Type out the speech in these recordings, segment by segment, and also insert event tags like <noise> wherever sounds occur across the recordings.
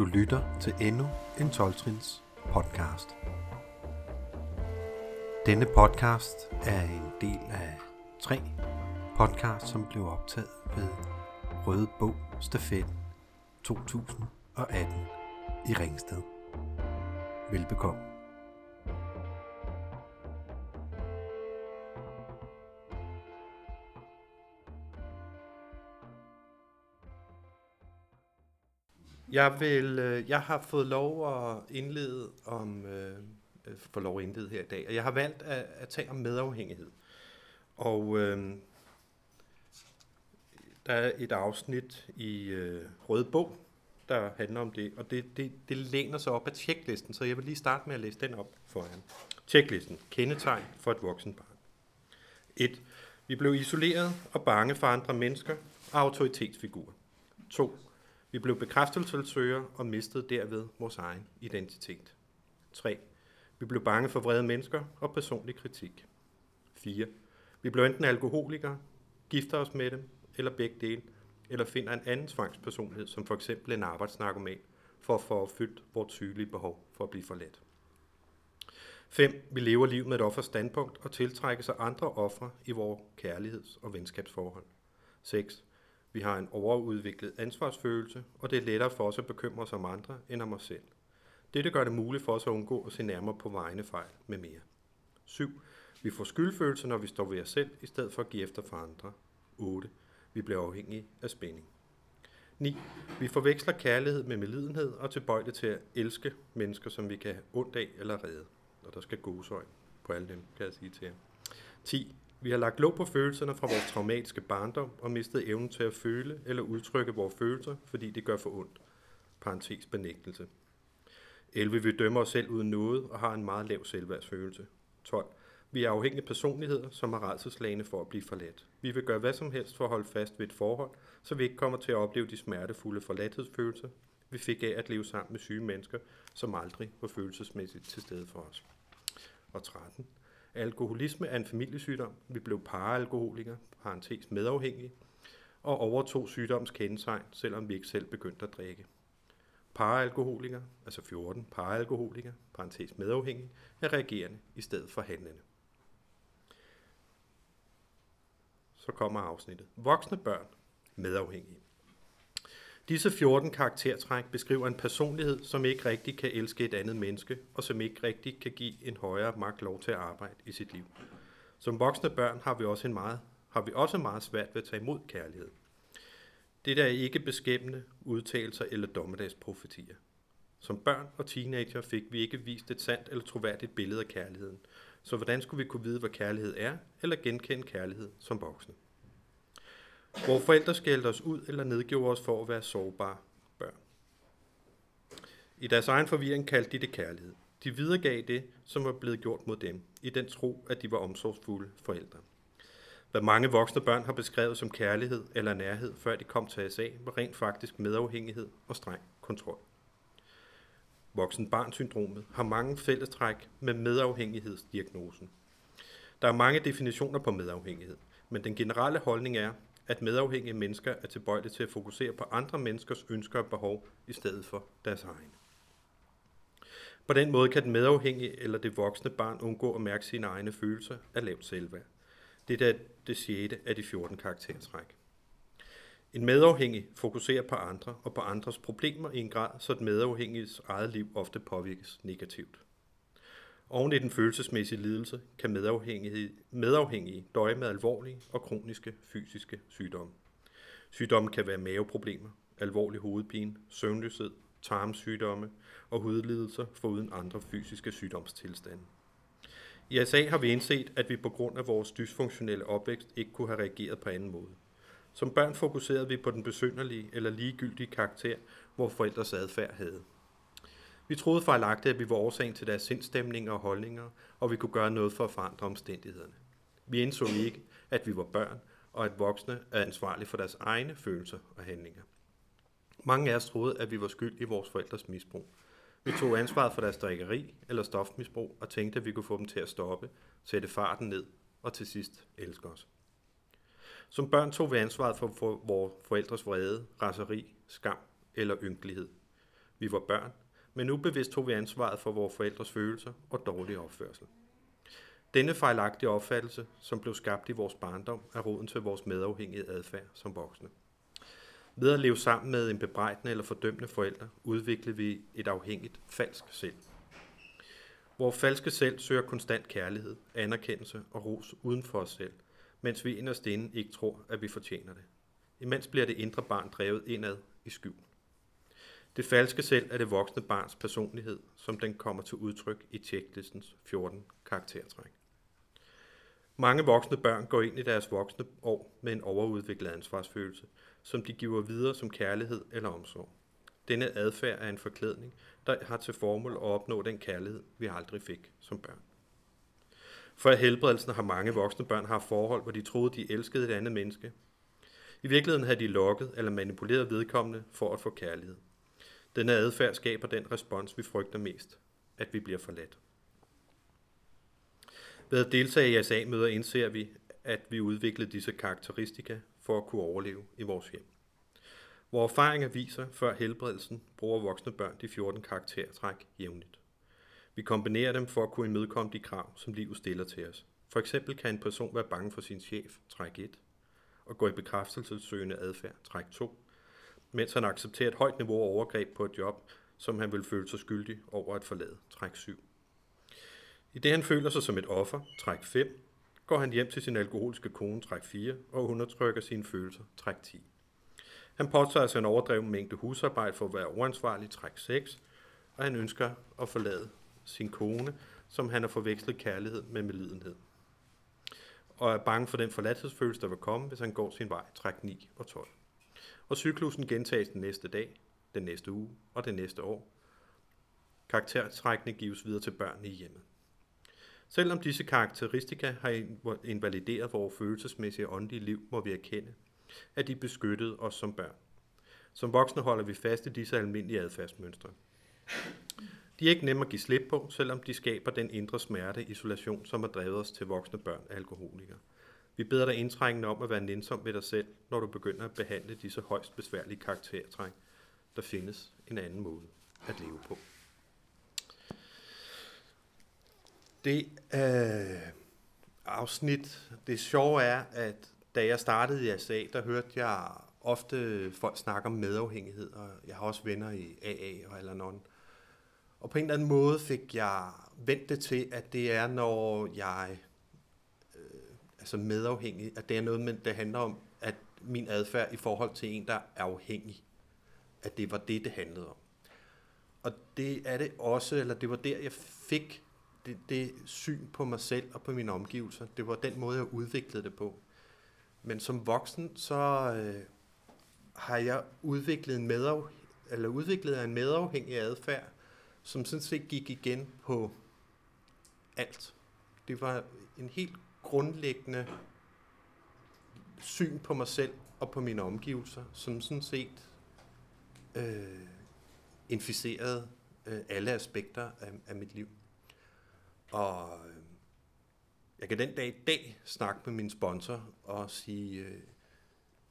Du lytter til endnu en 12 podcast. Denne podcast er en del af tre podcasts, som blev optaget ved Røde Bog Stafet 2018 i Ringsted. Velbekomme. Jeg, vil, øh, jeg har fået lov at indlede om, øh, øh, få lov at indlede her i dag, og jeg har valgt at, at tale om medafhængighed. Og øh, der er et afsnit i øh, Røde Bog, der handler om det, og det, det, det læner sig op af tjeklisten, så jeg vil lige starte med at læse den op for jer. Tjeklisten. Kendetegn for et voksen barn. 1. Vi blev isoleret og bange for andre mennesker og autoritetsfigurer. 2. Vi blev bekræftelsesøgere og mistede derved vores egen identitet. 3. Vi blev bange for vrede mennesker og personlig kritik. 4. Vi blev enten alkoholikere, gifter os med dem, eller begge dele, eller finder en anden tvangspersonlighed, som for eksempel en arbejdsnarkoman, for at få opfyldt vores tydelige behov for at blive forladt. 5. Vi lever livet med et offers standpunkt og tiltrækker sig andre ofre i vores kærligheds- og venskabsforhold. 6. Vi har en overudviklet ansvarsfølelse, og det er lettere for os at bekymre os om andre end om os selv. Dette gør det muligt for os at undgå at se nærmere på vegne fejl med mere. 7. Vi får skyldfølelse, når vi står ved os selv, i stedet for at give efter for andre. 8. Vi bliver afhængige af spænding. 9. Vi forveksler kærlighed med medlidenhed og tilbøjelighed til at elske mennesker, som vi kan have ondt af eller redde. Og der skal gåsøjne på alle dem, kan jeg sige til jer. 10. Vi har lagt låg på følelserne fra vores traumatiske barndom og mistet evnen til at føle eller udtrykke vores følelser, fordi det gør for ondt. Parenthes benægtelse. 11. Vi dømmer os selv uden noget og har en meget lav selvværdsfølelse. 12. Vi er afhængige personligheder, som er redselslagene for at blive forladt. Vi vil gøre hvad som helst for at holde fast ved et forhold, så vi ikke kommer til at opleve de smertefulde forladthedsfølelser, vi fik af at leve sammen med syge mennesker, som aldrig var følelsesmæssigt til stede for os. Og 13. Alkoholisme er en familiesygdom. Vi blev paraalkoholikere, parentes medafhængige, og overtog sygdoms kendetegn, selvom vi ikke selv begyndte at drikke. Paraalkoholikere, altså 14 paraalkoholikere, parentes medafhængige, er reagerende i stedet for handlende. Så kommer afsnittet. Voksne børn, medafhængige. Disse 14 karaktertræk beskriver en personlighed, som ikke rigtig kan elske et andet menneske, og som ikke rigtig kan give en højere magt lov til at arbejde i sit liv. Som voksne børn har vi også, en meget, har vi også meget svært ved at tage imod kærlighed. Det er ikke beskæmmende udtalelser eller dommedagsprofetier. Som børn og teenager fik vi ikke vist et sandt eller troværdigt billede af kærligheden. Så hvordan skulle vi kunne vide, hvad kærlighed er, eller genkende kærlighed som voksne? Hvor forældre skældte os ud eller nedgjorde os for at være sårbare børn. I deres egen forvirring kaldte de det kærlighed. De videregav det, som var blevet gjort mod dem, i den tro, at de var omsorgsfulde forældre. Hvad mange voksne børn har beskrevet som kærlighed eller nærhed, før de kom til SA, var rent faktisk medafhængighed og streng kontrol. Voksen barnsyndromet har mange fællestræk med medafhængighedsdiagnosen. Der er mange definitioner på medafhængighed, men den generelle holdning er, at medafhængige mennesker er tilbøjelige til at fokusere på andre menneskers ønsker og behov i stedet for deres egne. På den måde kan den medafhængige eller det voksne barn undgå at mærke sine egne følelser af lavt selvværd. Det er det 6. af de 14 karaktertræk. En medafhængig fokuserer på andre og på andres problemer i en grad, så et medafhængiges eget liv ofte påvirkes negativt. Oven i den følelsesmæssige lidelse kan medafhængige, medafhængige døje med alvorlige og kroniske fysiske sygdomme. Sygdomme kan være maveproblemer, alvorlig hovedpine, søvnløshed, tarmsygdomme og hudlidelser foruden andre fysiske sygdomstilstande. I SA har vi indset, at vi på grund af vores dysfunktionelle opvækst ikke kunne have reageret på anden måde. Som børn fokuserede vi på den besynderlige eller ligegyldige karakter, hvor forældres adfærd havde. Vi troede fejlagtigt, at vi var årsagen til deres sindstemninger og holdninger, og vi kunne gøre noget for at forandre omstændighederne. Vi indså ikke, at vi var børn, og at voksne er ansvarlige for deres egne følelser og handlinger. Mange af os troede, at vi var skyld i vores forældres misbrug. Vi tog ansvaret for deres drikkeri eller stofmisbrug og tænkte, at vi kunne få dem til at stoppe, sætte farten ned og til sidst elske os. Som børn tog vi ansvaret for vores forældres vrede, raseri, skam eller ynkelighed. Vi var børn, men ubevidst tog vi ansvaret for vores forældres følelser og dårlige opførsel. Denne fejlagtige opfattelse, som blev skabt i vores barndom, er roden til vores medafhængige adfærd som voksne. Ved at leve sammen med en bebrejdende eller fordømmende forælder, udvikler vi et afhængigt falsk selv. Vores falske selv søger konstant kærlighed, anerkendelse og ros uden for os selv, mens vi inderst inde ikke tror, at vi fortjener det. Imens bliver det indre barn drevet indad i skjul. Det falske selv er det voksne barns personlighed, som den kommer til udtryk i tjeklistens 14 karaktertræk. Mange voksne børn går ind i deres voksne år med en overudviklet ansvarsfølelse, som de giver videre som kærlighed eller omsorg. Denne adfærd er en forklædning, der har til formål at opnå den kærlighed, vi aldrig fik som børn. For helbredelsen har mange voksne børn haft forhold, hvor de troede, de elskede et andet menneske. I virkeligheden havde de lokket eller manipuleret vedkommende for at få kærlighed. Denne adfærd skaber den respons, vi frygter mest, at vi bliver forladt. Ved at deltage i ASA-møder indser vi, at vi udviklede disse karakteristika for at kunne overleve i vores hjem. Vores erfaringer viser, før helbredelsen bruger voksne børn de 14 karaktertræk jævnligt. Vi kombinerer dem for at kunne imødekomme de krav, som livet stiller til os. For eksempel kan en person være bange for sin chef, træk 1, og gå i bekræftelsessøgende adfærd, træk 2, mens han accepterer et højt niveau af overgreb på et job, som han vil føle sig skyldig over at forlade, træk 7. I det han føler sig som et offer, træk 5, går han hjem til sin alkoholiske kone, træk 4, og undertrykker sine følelser, træk 10. Han påtager sig en overdreven mængde husarbejde for at være uansvarlig, træk 6, og han ønsker at forlade sin kone, som han har forvekslet kærlighed med medlidenhed. Og er bange for den forladthedsfølelse, der vil komme, hvis han går sin vej, træk 9 og 12. Og cyklusen gentages den næste dag, den næste uge og det næste år. Karaktertrækkene gives videre til børnene i hjemmet. Selvom disse karakteristika har invalideret vores følelsesmæssige og åndelige liv, må vi erkende, at de beskyttede os som børn. Som voksne holder vi fast i disse almindelige adfærdsmønstre. De er ikke nemme at give slip på, selvom de skaber den indre smerte isolation, som har drevet os til voksne børn af alkoholikere. Vi beder dig indtrængende om at være nænsom ved dig selv, når du begynder at behandle disse højst besværlige karaktertræk. Der findes en anden måde at leve på. Det øh, afsnit, det sjove er, at da jeg startede i ASA, der hørte jeg ofte folk snakke om medafhængighed, og jeg har også venner i AA og eller nogen. Og på en eller anden måde fik jeg vendt det til, at det er, når jeg altså medafhængig, at det er noget, men det handler om, at min adfærd i forhold til en, der er afhængig, at det var det, det handlede om. Og det er det også, eller det var der, jeg fik det, det syn på mig selv og på mine omgivelser. Det var den måde, jeg udviklede det på. Men som voksen, så øh, har jeg udviklet en, medaf, eller udviklet en medafhængig adfærd, som sådan set gik igen på alt. Det var en helt grundlæggende syn på mig selv og på mine omgivelser, som sådan set øh, inficerede øh, alle aspekter af, af mit liv. Og øh, jeg kan den dag i dag snakke med min sponsor og sige, øh,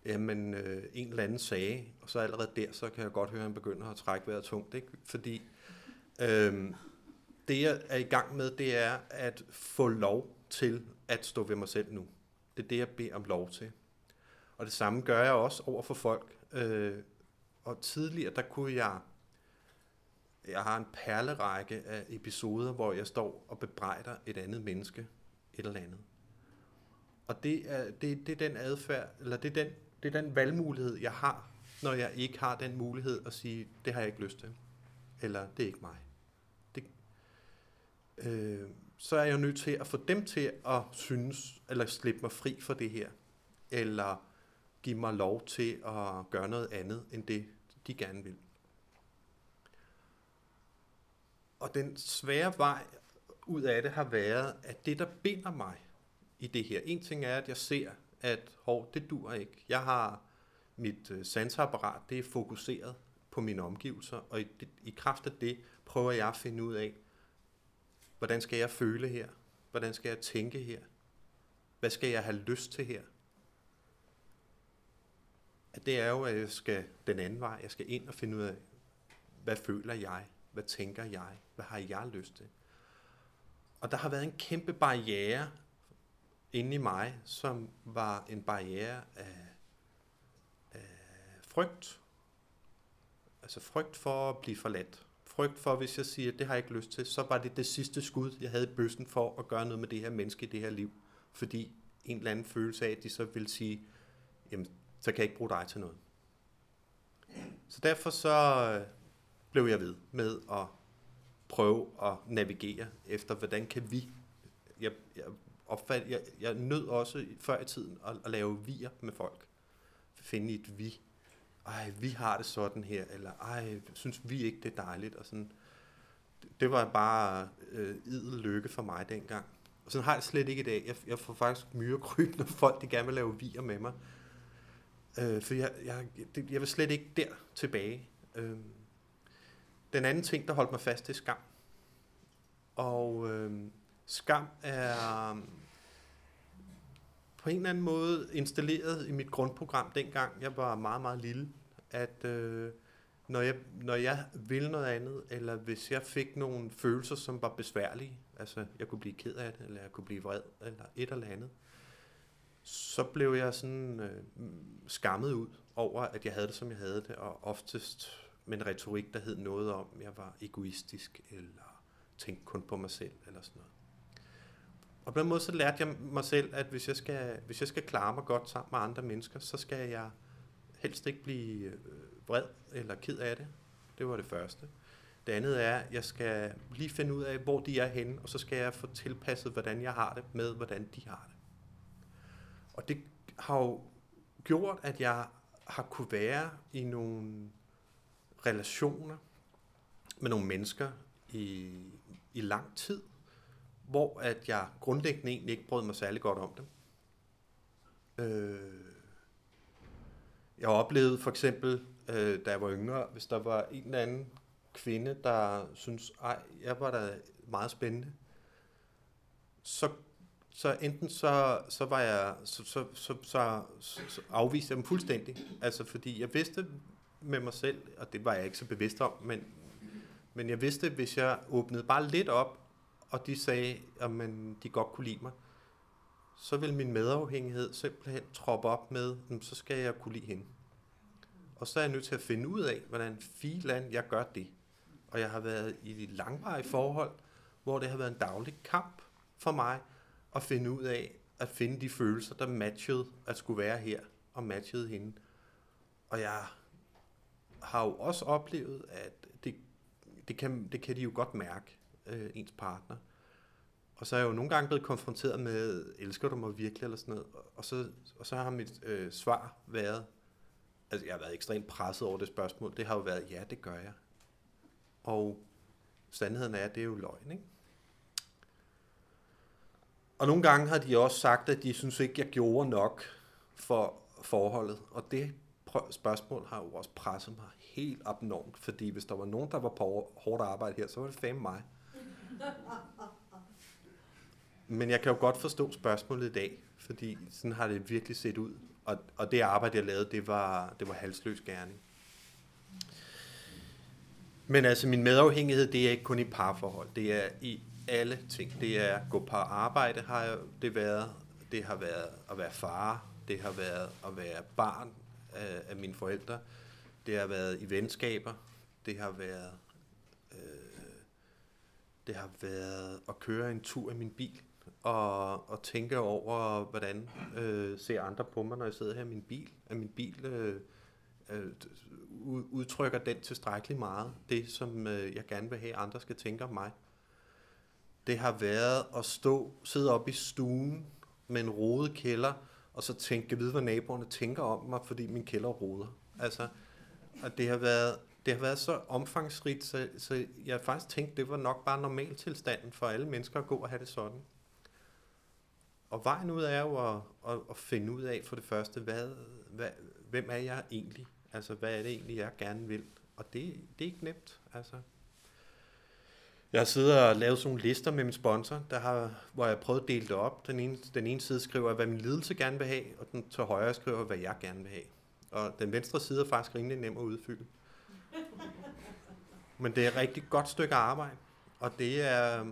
jamen øh, en eller anden sagde, og så allerede der, så kan jeg godt høre, at han begynder at trække vejret tungt, ikke? fordi øh, det jeg er i gang med, det er at få lov til at stå ved mig selv nu. Det er det, jeg beder om lov til. Og det samme gør jeg også over for folk. Øh, og tidligere, der kunne jeg jeg har en perlerække af episoder, hvor jeg står og bebrejder et andet menneske et eller andet. Og det er, det, det er den adfærd, eller det er den, det er den valgmulighed, jeg har, når jeg ikke har den mulighed at sige, det har jeg ikke lyst til. Eller det er ikke mig. Øh, så er jeg nødt til at få dem til at synes, eller slippe mig fri for det her. Eller give mig lov til at gøre noget andet, end det de gerne vil. Og den svære vej ud af det har været, at det, der binder mig i det her, en ting er, at jeg ser, at hov, det dur ikke. Jeg har mit øh, sansapparat, det er fokuseret på mine omgivelser, og i, i kraft af det prøver jeg at finde ud af, hvordan skal jeg føle her? Hvordan skal jeg tænke her? Hvad skal jeg have lyst til her? At det er jo, at jeg skal den anden vej. Jeg skal ind og finde ud af, hvad føler jeg? Hvad tænker jeg? Hvad har jeg lyst til? Og der har været en kæmpe barriere inde i mig, som var en barriere af, af frygt. Altså frygt for at blive forladt. Frygt for, hvis jeg siger, det har jeg ikke lyst til, så var det det sidste skud, jeg havde i bøssen for at gøre noget med det her menneske i det her liv. Fordi en eller anden følelse af, at de så vil sige, jamen, så kan jeg ikke bruge dig til noget. Så derfor så øh, blev jeg ved med at prøve at navigere efter, hvordan kan vi... Jeg, jeg, opfald, jeg, jeg nød også før i tiden at, at lave vier med folk. Finde et vi. Ej, vi har det sådan her, eller ej, synes vi ikke, det er dejligt, og sådan. Det var bare øh, idel lykke for mig dengang. Og sådan har jeg det slet ikke i dag. Jeg, jeg får faktisk myrekryb, når folk de gerne vil lave vier med mig. Øh, for jeg, jeg, det, jeg vil slet ikke der tilbage. Øh, den anden ting, der holdt mig fast, det er skam. Og øh, skam er øh, på en eller anden måde installeret i mit grundprogram, dengang jeg var meget, meget lille, at øh, når, jeg, når jeg ville noget andet, eller hvis jeg fik nogle følelser, som var besværlige, altså jeg kunne blive ked af det, eller jeg kunne blive vred, eller et eller andet, så blev jeg sådan øh, skammet ud over, at jeg havde det, som jeg havde det, og oftest med en retorik, der hed noget om, at jeg var egoistisk, eller tænkte kun på mig selv, eller sådan noget. Og på den måde så lærte jeg mig selv, at hvis jeg skal, hvis jeg skal klare mig godt sammen med andre mennesker, så skal jeg helst ikke blive øh, vred eller ked af det. Det var det første. Det andet er, at jeg skal lige finde ud af, hvor de er henne, og så skal jeg få tilpasset, hvordan jeg har det med, hvordan de har det. Og det har jo gjort, at jeg har kunne være i nogle relationer med nogle mennesker i, i lang tid, hvor at jeg grundlæggende egentlig ikke brød mig særlig godt om dem. Øh, jeg oplevede for eksempel, øh, da jeg var yngre, hvis der var en eller anden kvinde, der synes, ej, jeg var da meget spændende, så, så enten så, så var jeg, så, så, så, så, så afviste jeg dem fuldstændig. Altså fordi jeg vidste med mig selv, og det var jeg ikke så bevidst om, men, men jeg vidste, hvis jeg åbnede bare lidt op, og de sagde, at man, de godt kunne lide mig, så vil min medafhængighed simpelthen troppe op med, så skal jeg kunne lide hende. Og så er jeg nødt til at finde ud af, hvordan filan jeg gør det. Og jeg har været i et langvarigt forhold, hvor det har været en daglig kamp for mig at finde ud af, at finde de følelser, der matchede at skulle være her, og matchede hende. Og jeg har jo også oplevet, at det, det, kan, det kan de jo godt mærke, øh, ens partner. Og så er jeg jo nogle gange blevet konfronteret med, elsker du mig virkelig, eller sådan noget. Og så, og så har mit øh, svar været, altså jeg har været ekstremt presset over det spørgsmål, det har jo været, ja, det gør jeg. Og sandheden er, at det er jo løgn, ikke? Og nogle gange har de også sagt, at de synes ikke, jeg gjorde nok for forholdet. Og det spørgsmål har jo også presset mig helt abnormt, fordi hvis der var nogen, der var på hårdt arbejde her, så var det fandme mig. Men jeg kan jo godt forstå spørgsmålet i dag, fordi sådan har det virkelig set ud. Og, og det arbejde, jeg lavede, det var, det var halsløs gerning. Men altså, min medafhængighed, det er ikke kun i parforhold. Det er i alle ting. Det er at gå på arbejde, har det været. Det har været at være far. Det har været at være barn af, af mine forældre. Det har været i venskaber. Det har været øh, det har været at køre en tur i min bil og, og tænke over, hvordan øh, ser andre på mig, når jeg sidder her i min bil. At min bil øh, øh, udtrykker den tilstrækkeligt meget, det som øh, jeg gerne vil have, andre skal tænke om mig. Det har været at stå, sidde op i stuen med en rodet kælder, og så tænke, vide, hvad naboerne tænker om mig, fordi min kælder roder. Altså, og det har været, det har været så omfangsrigt, så, så jeg faktisk tænkte, det var nok bare normaltilstanden for alle mennesker at gå og have det sådan. Og vejen ud er jo at, at, at finde ud af for det første, hvad, hvad, hvem er jeg egentlig? Altså, hvad er det egentlig, jeg gerne vil? Og det, det er ikke nemt, altså. Jeg har siddet og lavet sådan nogle lister med min sponsor, der har, hvor jeg har prøvet at dele det op. Den ene, den ene side skriver, hvad min lidelse gerne vil have, og den til højre skriver, hvad jeg gerne vil have. Og den venstre side er faktisk rimelig nem at udfylde. <laughs> Men det er et rigtig godt stykke arbejde, og det er,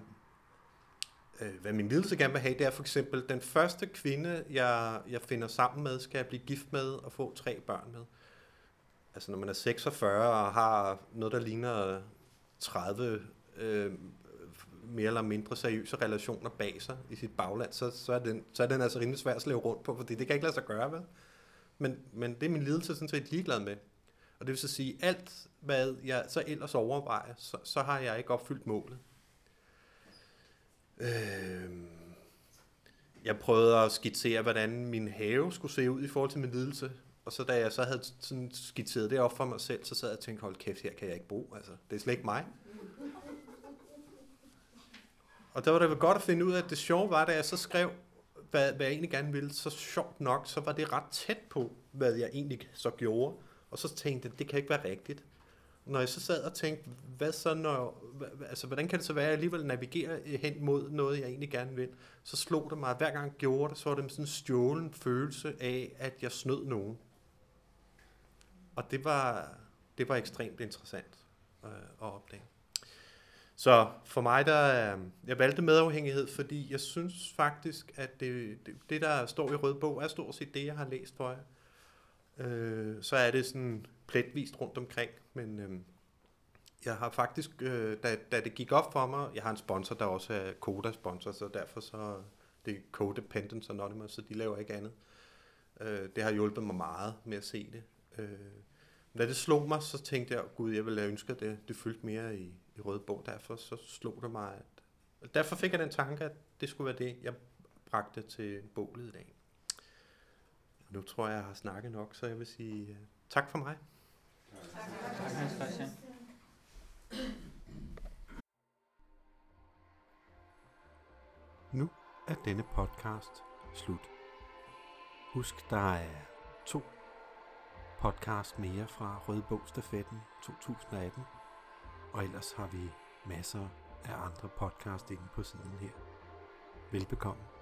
Øh, hvad min lidelse gerne vil have, det er for eksempel, den første kvinde, jeg, jeg finder sammen med, skal jeg blive gift med og få tre børn med. Altså når man er 46 og har noget, der ligner 30 øh, mere eller mindre seriøse relationer bag sig i sit bagland, så, så, er, den, så er den altså rimelig svær at slæve rundt på, fordi det kan ikke lade sig gøre, vel? Men, men det er min lidelse sådan set ligeglad med. Og det vil så sige, alt hvad jeg så ellers overvejer, så, så har jeg ikke opfyldt målet. Øh, jeg prøvede at skitsere, hvordan min have skulle se ud i forhold til min lidelse. Og så da jeg så havde sådan skitseret det op for mig selv, så sad jeg og tænkte, hold kæft, her kan jeg ikke bo. Altså, det er slet ikke mig. Og der var det godt at finde ud af, at det sjove var, da jeg så skrev, hvad, hvad jeg egentlig gerne ville, så sjovt nok, så var det ret tæt på, hvad jeg egentlig så gjorde. Og så tænkte jeg, det kan ikke være rigtigt. Når jeg så sad og tænkte, hvad så når, altså, hvordan kan det så være, at jeg alligevel navigerer hen mod noget, jeg egentlig gerne vil, så slog det mig, hver gang jeg gjorde det, så var det sådan en stjålen følelse af, at jeg snød nogen. Og det var, det var ekstremt interessant øh, at opdage. Så for mig, der øh, jeg valgte medafhængighed, fordi jeg synes faktisk, at det, det, det der står i Rød Bog, er stort set det, jeg har læst for jer. Øh, så er det sådan pletvist rundt omkring, men øh, jeg har faktisk, øh, da, da det gik op for mig, jeg har en sponsor, der også er Koda-sponsor, så derfor så det er Codependence Anonymous, så de laver ikke andet. Øh, det har hjulpet mig meget med at se det. Øh, da det slog mig, så tænkte jeg, gud, jeg ville ønske, at det, det fyldte mere i, i Røde Bog. Derfor så slog det mig, at derfor fik jeg den tanke, at det skulle være det, jeg bragte til bålet i dag. Nu tror jeg, jeg har snakket nok, så jeg vil sige øh, tak for mig. Tak, tak Hans Christian. Nu er denne podcast slut. Husk, der er to podcast mere fra Rødbogstafetten 2018, og ellers har vi masser af andre podcast inde på siden her. Velbekomme.